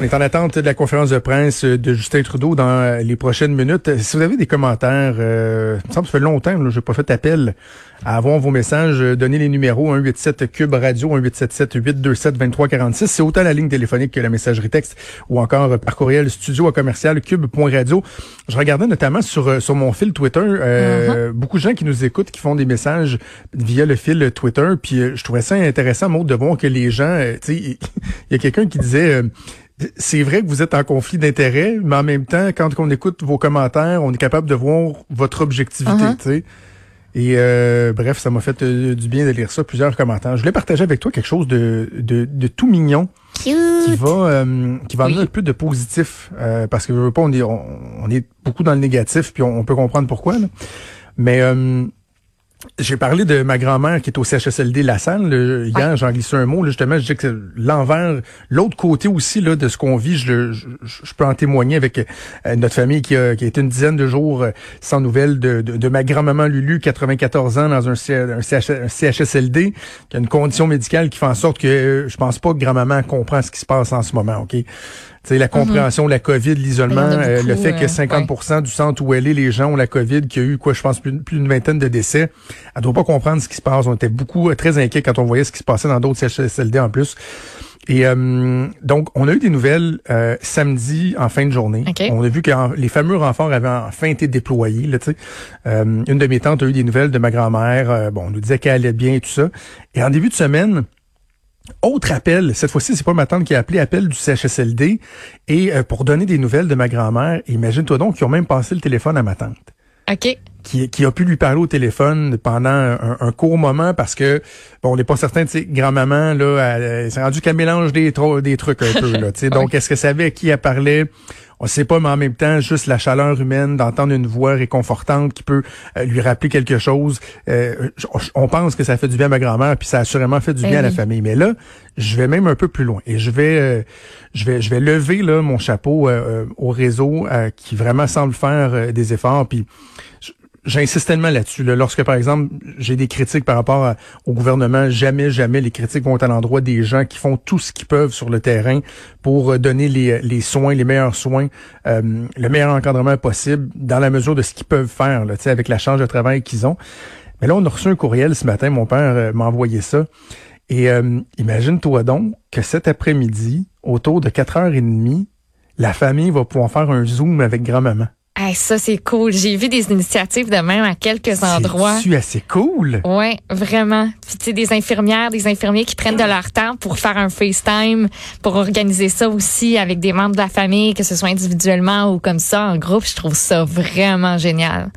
On est en attente de la conférence de presse de Justin Trudeau dans les prochaines minutes. Si vous avez des commentaires, euh, il me semble que ça fait longtemps que je n'ai pas fait appel à avoir vos messages. Donnez les numéros 187 Cube Radio, 1877 827 2346. C'est autant la ligne téléphonique que la messagerie texte ou encore par courriel studio à commercial cube.radio. Je regardais notamment sur, sur mon fil Twitter euh, uh-huh. beaucoup de gens qui nous écoutent, qui font des messages via le fil Twitter. Puis euh, je trouvais ça intéressant, Maud, de voir que les gens, euh, tu sais, il y a quelqu'un qui disait c'est vrai que vous êtes en conflit d'intérêts, mais en même temps, quand on écoute vos commentaires, on est capable de voir votre objectivité, uh-huh. tu sais. Et euh, bref, ça m'a fait euh, du bien de lire ça, plusieurs commentaires. Je voulais partager avec toi quelque chose de, de, de tout mignon qui va euh, qui va amener un peu de positif parce que je veux pas on est on, est beaucoup dans le négatif puis on, peut comprendre pourquoi. Là. Mais j'ai parlé de ma grand-mère qui est au CHSLD La Salle. hier, j'en glissé un mot. justement, je dis que l'envers, l'autre côté aussi là de ce qu'on vit, je, je, peux en témoigner avec euh, notre famille qui a, qui a été une dizaine de jours euh, sans nouvelles de, de, ma grand-maman Lulu, 94 ans, dans un, un, CHSLD, qui a une condition médicale qui fait en sorte que euh, je pense pas que grand-maman comprend ce qui se passe en ce moment. Ok, sais, la compréhension de la COVID, l'isolement, euh, le fait que 50% euh, du centre où elle est, les gens ont la COVID, qu'il y a eu, quoi, je pense, plus, d'une vingtaine de décès. Elle doit pas comprendre ce qui se passe. On était beaucoup, euh, très inquiets quand on voyait ce qui se passait dans d'autres CHSLD en plus. Et donc, on a eu des nouvelles samedi en fin de journée. On a vu que les fameux renforts avaient enfin été déployés. Là, une de mes tantes a eu des nouvelles de ma grand-mère. bon, on nous disait qu'elle allait bien et tout ça. Et en début de semaine, autre appel, cette fois-ci, c'est pas ma tante qui a appelé, appel du CHSLD, et euh, pour donner des nouvelles de ma grand-mère, imagine-toi donc qu'ils ont même passé le téléphone à ma tante. OK. Qui, qui a pu lui parler au téléphone pendant un, court moment parce que bon on n'est pas certain tu sais grand-maman là elle, s'est rendu qu'elle mélange des des trucs un peu là tu sais donc est-ce que savait à qui elle parlait? On sait pas, mais en même temps, juste la chaleur humaine, d'entendre une voix réconfortante qui peut euh, lui rappeler quelque chose. Euh, on pense que ça fait du bien à ma grand-mère, puis ça a assurément fait du bien à la famille. Mais là, je vais même un peu plus loin et je vais, euh, je vais, je vais lever là mon chapeau au réseau qui vraiment semble faire des efforts. Puis J'insiste tellement là-dessus. Lorsque, par exemple, j'ai des critiques par rapport au gouvernement, jamais, jamais les critiques vont à l'endroit des gens qui font tout ce qu'ils peuvent sur le terrain pour euh, donner les, les soins, les meilleurs soins, euh, le meilleur encadrement possible dans la mesure de ce qu'ils peuvent faire, là, avec la charge de travail qu'ils ont. Mais là, on a reçu un courriel ce matin, mon père euh, m'a envoyé ça. Et imagine-toi donc que cet après-midi, autour de 4h30, la famille va pouvoir faire un Zoom avec grand-maman. Hey, ça, c'est cool. J'ai vu des initiatives de même à quelques endroits. C'est assez cool? Ouais, vraiment. Puis, tu sais, des infirmières, des infirmiers qui prennent de leur temps pour faire un FaceTime, pour organiser ça aussi avec des membres de la famille, que ce soit individuellement ou comme ça, en groupe. Je trouve ça vraiment génial.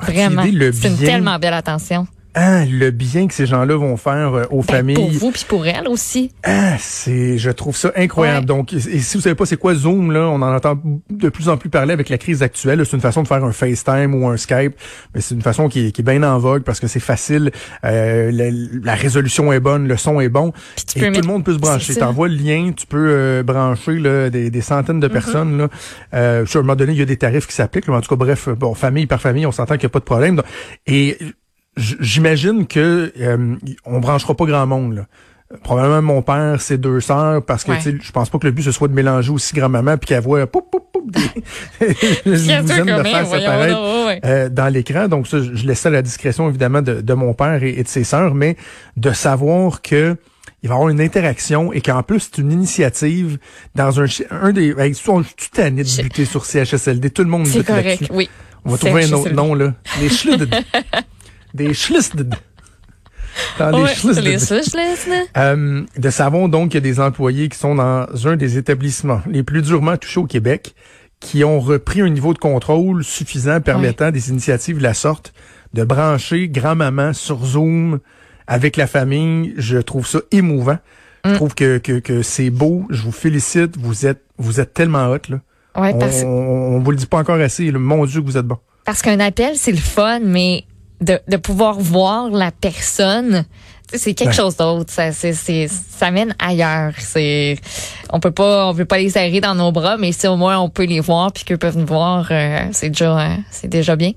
Vraiment. C'est une tellement belle attention. Ah, le bien que ces gens-là vont faire euh, aux ben, familles. Pour vous puis pour elles aussi. Ah, c'est, je trouve ça incroyable. Donc, et si vous savez pas c'est quoi Zoom là, on en entend de plus en plus parler avec la crise actuelle. C'est une façon de faire un FaceTime ou un Skype, mais c'est une façon qui est, qui est bien en vogue parce que c'est facile, euh, la, résolution est bonne, le son est bon, et tout le monde peut se brancher. T'envoies le lien, tu peux euh, brancher là, des, des, centaines de mm-hmm. personnes. Là. Euh, sur un moment donné, il y a des tarifs qui s'appliquent. En tout cas, bref, bon, famille par famille, on s'entend qu'il n'y a pas de problème. Et j'imagine que euh, on branchera pas grand monde là. Probablement mon père, ses deux sœurs, parce que je pense pas que le but ce soit de mélanger aussi grand-maman puis qu'elle voit poup, poup, poup, des, de faire apparaître dans l'écran. Donc ça, je laisse ça à la discrétion évidemment de, de mon père et, de ses sœurs, mais de savoir que il va y avoir une interaction et qu'en plus c'est une initiative dans un un des année de buter sur CHSLD, tout le monde C'est correct, oui. On va trouver un autre nom là. Les des schlissd. Dans les euh, de savons donc qu'il y a des employés qui sont dans un des établissements les plus durement touchés au Québec, qui ont repris un niveau de contrôle suffisant permettant des initiatives de la sorte de brancher grand-maman sur Zoom avec la famille. Je trouve ça émouvant. Je mm. trouve que, que, que c'est beau. Je vous félicite. Vous êtes, vous êtes tellement hot, là. Ouais, parce... on, on, vous le dit pas encore assez. Mon Dieu, que vous êtes bon. Parce qu'un appel, c'est le fun, mais de, de pouvoir voir la personne, c'est quelque chose d'autre. Ça, c'est, c'est, ça mène ailleurs. C'est, on peut pas, on peut pas les serrer dans nos bras, mais si au moins on peut les voir puis qu'eux peuvent nous voir, euh, c'est déjà, euh, c'est déjà bien.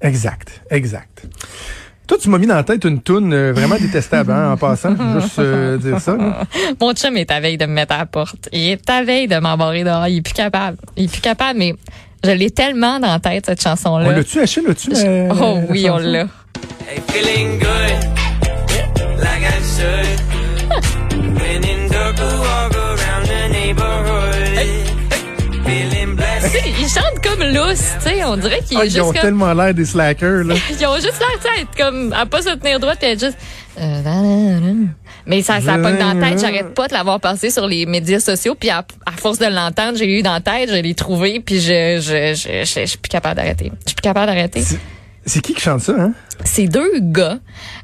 Exact, exact. Toi, tu m'as mis dans la tête une toune euh, vraiment détestable, hein, en passant. Juste euh, dire ça. là. Mon chum est à veille de me mettre à la porte. Il est à veille de m'embarrer dehors. Il est plus capable. Il est plus capable, mais je l'ai tellement dans la tête, cette On chanson-là. l'a-tu acheté, là-tu? la- Oh la oui, on chanson? l'a. Hey, feeling good, like I should. when in dark, I walk around the neighborhood. Feeling Tu blessed. sais, il chante comme lousse, tu sais, on dirait qu'il Ah, ils ont comme... tellement l'air des slackers, là. Ils ont juste l'air, tu sais, comme, à pas se tenir droit, être juste... Mais ça, ça pogne dans la tête. J'arrête pas de l'avoir passé sur les médias sociaux, puis à, à force de l'entendre, j'ai eu dans la tête, je l'ai trouvé, puis je, je, je, je, je suis plus capable d'arrêter. Je suis plus capable d'arrêter. C'est- qui qui chante ça, hein? C'est deux gars,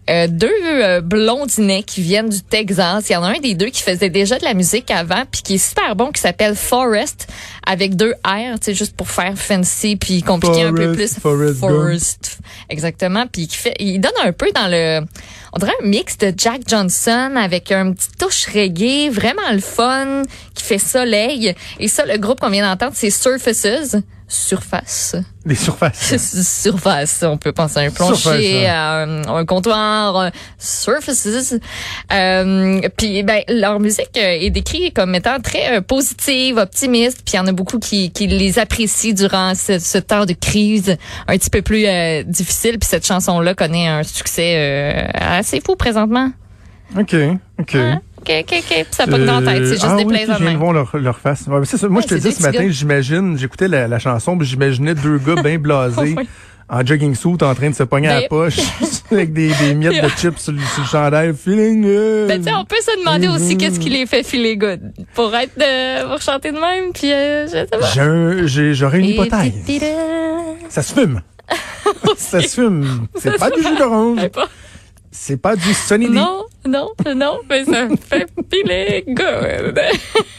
euh, deux euh, blondinets qui viennent du Texas. Il y en a un des deux qui faisait déjà de la musique avant, puis qui est super bon, qui s'appelle Forest, avec deux R, tu sais, juste pour faire fancy, puis compliquer un peu plus. Forrest Forest. Exactement. Puis qui fait, il donne un peu dans le, on dirait un mix de Jack Johnson avec un petit touche reggae, vraiment le fun, fait soleil. Et ça, le groupe qu'on vient d'entendre, c'est Surfaces. Surface. Les surfaces. surface. On peut penser à un plancher, Surface, à un, un comptoir, euh, surfaces. Euh, puis ben leur musique euh, est décrite comme étant très euh, positive, optimiste. Puis il y en a beaucoup qui, qui les apprécient durant ce, ce temps de crise un petit peu plus euh, difficile. Puis cette chanson-là connaît un succès euh, assez fou présentement. OK, OK. Hein? Ok, ok, ça pogne dans la tête. C'est juste ah des oui, plaisirs même. voir leur, leur face. Ouais, ça. Moi, Ouais, je te dis ce matin, j'imagine, j'écoutais la, la chanson, puis j'imaginais deux gars bien blasés, Oui. en jogging suit, en train de se pogner à la Ben- poche, avec des, des miettes de chips sur, le- sur le chandail. Feeling good. Ben, on peut se demander aussi qu'est-ce qui les fait filer good pour être de, pour chanter de même, puis euh, je sais pas. J'ai un- j'ai- J'aurais une hypothèse. Ça se fume. ça se fume. C'est pas du jus d'orange. C'est pas du Sunny. Non, non, non, mais ça me fait filer good.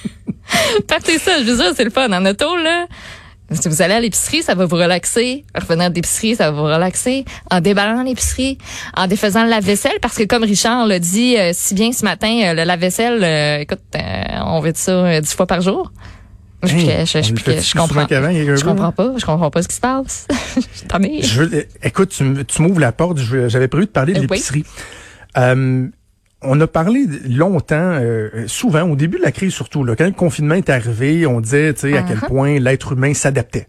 Partez ça, je vous jure, c'est le fun. En auto, là, si vous allez à l'épicerie, ça va vous relaxer. En revenant de l'épicerie, ça va vous relaxer. En déballant l'épicerie, en défaisant le lave-vaisselle, parce que comme Richard l'a dit euh, si bien ce matin, euh, le lave-vaisselle, euh, écoute, euh, on veut ça dix fois par jour. Je, Hey, comprends. Je pas. Je comprends pas ce qui se passe. Je veux- écoute, tu, tu m'ouvres la porte. J'avais prévu de parler de Euh, oui. l'épicerie. Euh, on a parlé longtemps, euh, souvent, au début de la crise surtout, là, quand le confinement est arrivé, on disait tu sais, à quel Uh-huh. point l'être humain s'adaptait.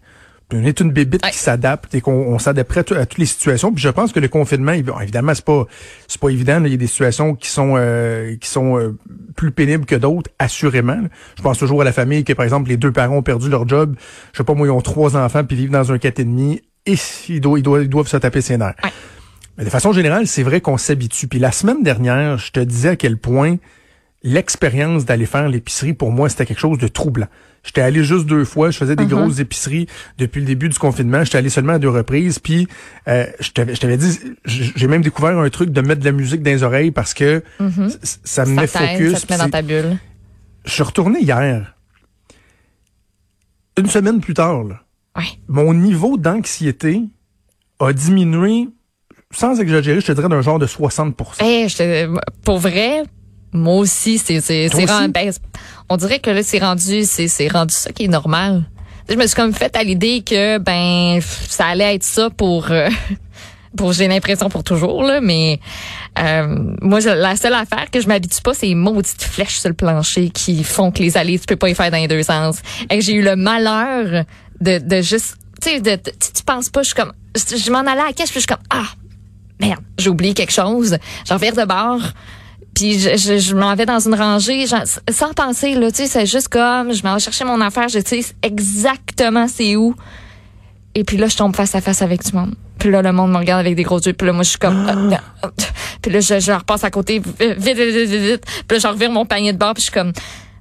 On est une bébite Ouais. qui s'adapte et qu'on on s'adapterait à, tout- à toutes les situations. Puis je pense que le confinement, il- bon, évidemment, c'est pas c'est pas évident. là. Il y a des situations qui sont euh, qui sont euh, plus pénibles que d'autres, assurément. là. Je pense toujours à la famille que, par exemple, les deux parents ont perdu leur job. Je sais pas moi, ils ont trois enfants puis vivent dans un quatre et demi et ils doivent, ils doivent, ils doivent se taper ses nerfs. Ouais. Mais de façon générale, c'est vrai qu'on s'habitue. Puis la semaine dernière, je te disais à quel point l'expérience d'aller faire l'épicerie, pour moi, c'était quelque chose de troublant. J'étais allé juste deux fois, je faisais des grosses épiceries depuis le début du confinement. J'étais allé seulement à deux reprises, puis euh, je t'avais je t'avais dit, j'ai même découvert un truc de mettre de la musique dans les oreilles parce que c- ça me met focus. ça te met dans ta bulle. Je suis retourné hier, une semaine plus tard, là, Ouais. mon niveau d'anxiété a diminué, sans exagérer, je te dirais d'un genre de 60% Hey, je te- pour vrai, moi aussi, c'est c'est rendu- ben, on dirait que là c'est rendu c'est c'est rendu ça qui est normal. Je me suis comme fait à l'idée que ben ça allait être ça pour euh, pour j'ai l'impression pour toujours là, mais euh, moi la seule affaire que je m'habitue pas c'est les maudites flèches sur le plancher qui font que les allées tu peux pas y faire dans les deux sens. Et j'ai eu le malheur de de juste tu sais de, de- tu penses pas je suis comme je, je m'en allais à la caisse puis je suis comme ah merde, j'ai oublié quelque chose. J'en vire de bord. Puis je, je, je m'en vais dans une rangée, genre, sans penser, là, tu sais, c'est juste comme, je m'en vais chercher mon affaire, je sais exactement c'est où. Et puis là, je tombe face à face avec du monde. Puis là, le monde me regarde avec des gros yeux. Puis là, moi, je suis comme... euh, euh, euh. Puis là, je, je repasse à côté, vite, vite, vite, vite, vite. Puis là, je revire mon panier de bord, puis je suis comme...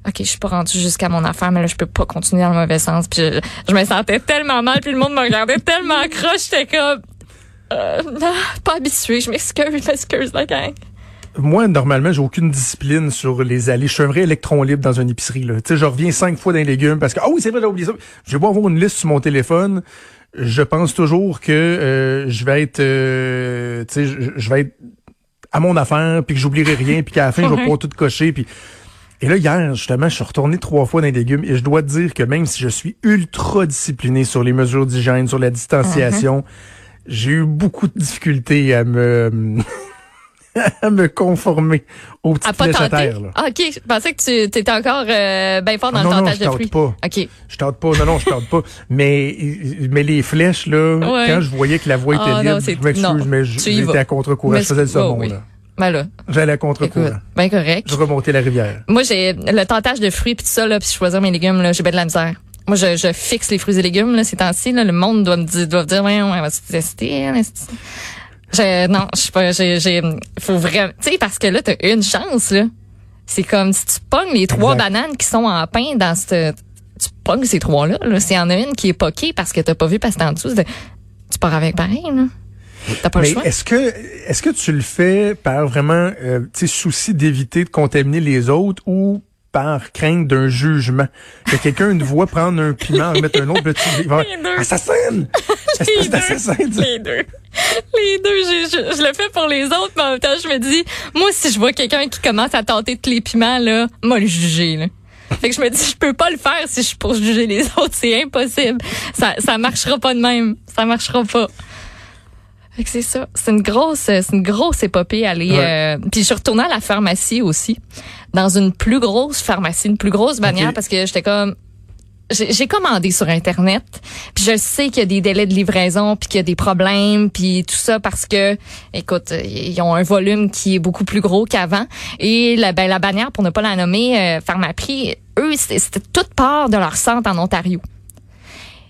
OK, je suis pas rendue jusqu'à mon affaire, mais là, je peux pas continuer dans le mauvais sens. Puis je, je me sentais tellement mal, puis le monde me regardait tellement croche, j'étais comme... Euh, non, pas habituée, je m'excuse, je m'excuse, la gang. Moi, normalement, j'ai aucune discipline sur les allées. Je suis un vrai électron libre dans une épicerie. Là. Tu sais, je reviens cinq fois dans les légumes parce que, ah oui, c'est vrai, j'ai oublié ça. Je vais avoir une liste sur mon téléphone. Je pense toujours que euh, je vais être, euh, tu sais, je, je vais être à mon affaire, puis que j'oublierai rien, puis qu'à la fin, je vais pouvoir tout cocher. Puis... Et là, hier, justement, je suis retourné trois fois dans les légumes et je dois te dire que même si je suis ultra discipliné sur les mesures d'hygiène, sur la distanciation, j'ai eu beaucoup de difficultés à me à me conformer aux À petites pas flèches à terre. Là. Ah, OK. Je pensais que tu étais encore euh, bien fort dans Ah, le non, non, tentage je de tente fruits. pas. OK. Je tente pas, non, non, je tente pas. Mais, mais les flèches, là, Ouais. quand je voyais que la voie était Ah, non, libre, c'est- je m'excuse, non, mais j'étais à contre-courant. Je faisais le oh, saumon, oui. là. Ben là, J'allais à contre-courant. bien correct. Je remontais la rivière. Moi, j'ai le tentage de fruits puis tout ça, là, puis choisir mes légumes, là, j'ai bien de la misère. Moi, je, je fixe les fruits et légumes, là, ces temps-ci, là, le monde doit me dire, doit me dire, ouais, on va se tester, hein. Je, non, je sais pas, j'ai, j'ai, faut vraiment, tu sais, parce que là, t'as une chance, là. C'est comme si tu pognes les trois Exact. bananes qui sont en pain dans cette, tu pognes ces trois-là, là. S'il y en a une qui est poquée parce que t'as pas vu parce que t'es en dessous, tu pars avec pareil, là. T'as pas Mais le choix. est-ce que est-ce que tu le fais par vraiment euh, tu sais, souci d'éviter de contaminer les autres ou par crainte d'un jugement? Que quelqu'un une voit prendre un piment en mettre un autre puis tu il va Les deux. Les deux. Les deux, je, je, je le fais pour les autres, mais en même temps, je me dis, moi, si je vois quelqu'un qui commence à tenter tous les piments, là, moi, le juger, là. Fait que je me dis, je peux pas le faire si je suis pour juger les autres. C'est impossible. Ça, ça marchera pas de même. Ça marchera pas. Fait que c'est ça. C'est une grosse, c'est une grosse épopée aller. Ouais. euh, puis je suis retournée à la pharmacie aussi, dans une plus grosse pharmacie, une plus grosse bannière, parce que j'étais comme, j'ai commandé sur internet, puis je sais qu'il y a des délais de livraison, puis qu'il y a des problèmes, puis tout ça parce que, écoute, ils ont un volume qui est beaucoup plus gros qu'avant. Et la, ben, la bannière, pour ne pas la nommer, euh, Pharmaprix, eux, c'était toute part de leur centre en Ontario.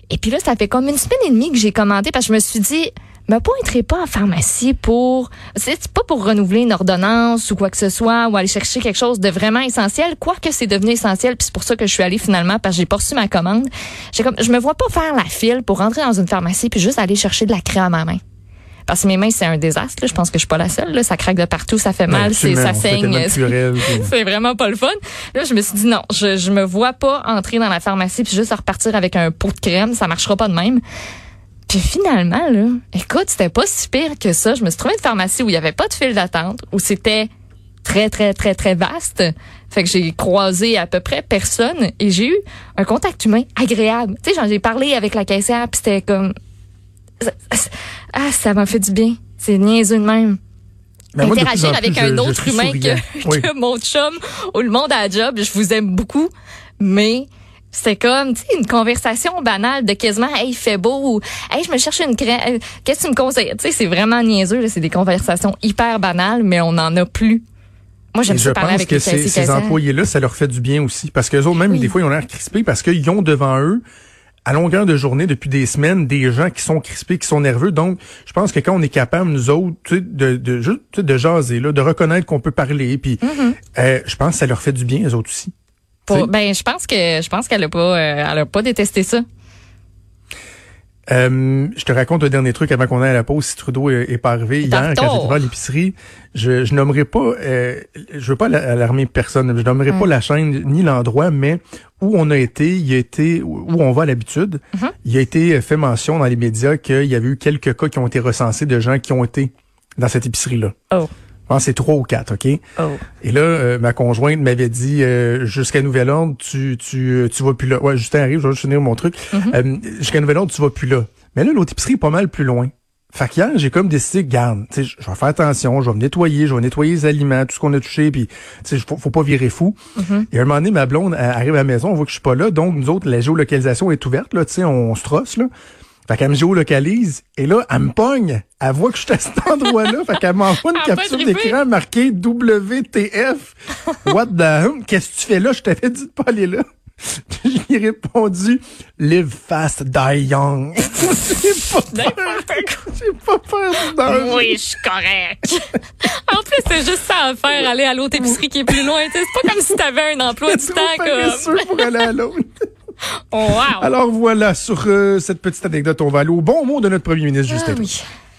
Et puis là, ça fait comme une semaine et demie que j'ai commandé parce que je me suis dit, me pointerai pas en pharmacie pour, c'est pas pour renouveler une ordonnance ou quoi que ce soit ou aller chercher quelque chose de vraiment essentiel, quoique c'est devenu essentiel puis c'est pour ça que je suis allée finalement parce que j'ai pas reçu ma commande. J'ai comme, je me vois pas faire la file pour rentrer dans une pharmacie puis juste aller chercher de la crème à ma main. Parce que mes mains, c'est un désastre. là. Je pense que je suis pas la seule. Là. Ça craque de partout, ça fait mal, c'est, Absolument, ça saigne. C'est vraiment pas le fun. Là, je me suis dit non, je, je me vois pas entrer dans la pharmacie puis juste repartir avec un pot de crème, ça marchera pas de même. Puis finalement, là, écoute, c'était pas si pire que ça. Je me suis trouvé une pharmacie où il y avait pas de file d'attente, où c'était très, très, très, très vaste. Fait que j'ai croisé à peu près personne et j'ai eu un contact humain agréable. Tu sais, j'en ai parlé avec la caissière puis c'était comme... Ah, ça m'a fait du bien. C'est niaiseux de même Mais interagir avec plus, un je- autre humain que, Oui. que mon chum ou le monde à la job. Je vous aime beaucoup, mais c'est comme tu sais une conversation banale de quasiment hey il fait beau ou hey je me cherche une crème Euh, qu'est-ce que tu me conseilles? Tu sais c'est vraiment niaiseux là. c'est des conversations hyper banales mais on n'en a plus moi j'aime je pense avec que ces, employés-là, ça leur fait du bien aussi. Parce que eux autres, même, Oui. des fois, ils ont l'air crispés parce qu'ils ont devant eux, à longueur de journée, depuis des semaines, des gens qui sont crispés, qui sont nerveux. Donc, je pense que quand on est capable, nous autres, tu sais, de, de, juste, tu sais, de jaser, là, de reconnaître qu'on peut parler, puis Mm-hmm. euh, je pense que ça leur fait du bien, eux autres aussi. Pour- ben je pense que je pense qu'elle a pas euh, elle a pas détesté ça Euh, je te raconte un dernier truc avant qu'on aille à la pause. Si Trudeau est, est pas arrivé hier, quand j'étais devant l'épicerie, je, je nommerai pas, euh, je veux pas la- alarmer personne. Je nommerai Mm. pas la chaîne ni l'endroit, mais où on a été, il a été, où on va à l'habitude, Mm-hmm. il a été fait mention dans les médias qu'il y avait eu quelques cas qui ont été recensés de gens qui ont été dans cette épicerie-là. oh pense que c'est trois ou quatre, OK? oh Et là, euh, ma conjointe m'avait dit euh, jusqu'à nouvel ordre, tu tu euh, tu vas plus là. Ouais, Justin arrive, je vais juste finir mon truc. Euh, jusqu'à nouvel ordre, tu vas plus là. Mais là, l'autre épicerie est pas mal plus loin. Fait qu'hier, j'ai comme décidé, garde, tu sais, je vais faire attention, je vais me nettoyer, je vais nettoyer les aliments, tout ce qu'on a touché, puis tu sais, faut, faut pas virer fou. Et à un moment donné, ma blonde elle arrive à la maison, on voit que je suis pas là, donc nous autres, la géolocalisation est ouverte, là, tu sais, on se trosse, là. Fait qu'elle me géolocalise, et là, elle me pogne, elle voit que je suis à cet endroit-là, fait qu'elle m'envoie une capture d'écran marquée WTF. What the hum? Qu'est-ce que tu fais là? Je t'avais dit de pas aller là. J'ai répondu Live fast, die young. J'ai pas peur. J'ai pas peur du danger. Oui, je suis correct. en plus, c'est juste ça à faire, aller à l'autre épicerie qui est plus loin. C'est pas comme si t'avais un emploi du temps comme. pour aller à l'autre. Oh, wow. Alors voilà, sur euh, cette petite anecdote, on va aller au bon mot de notre premier ministre, Ah Justin. oui.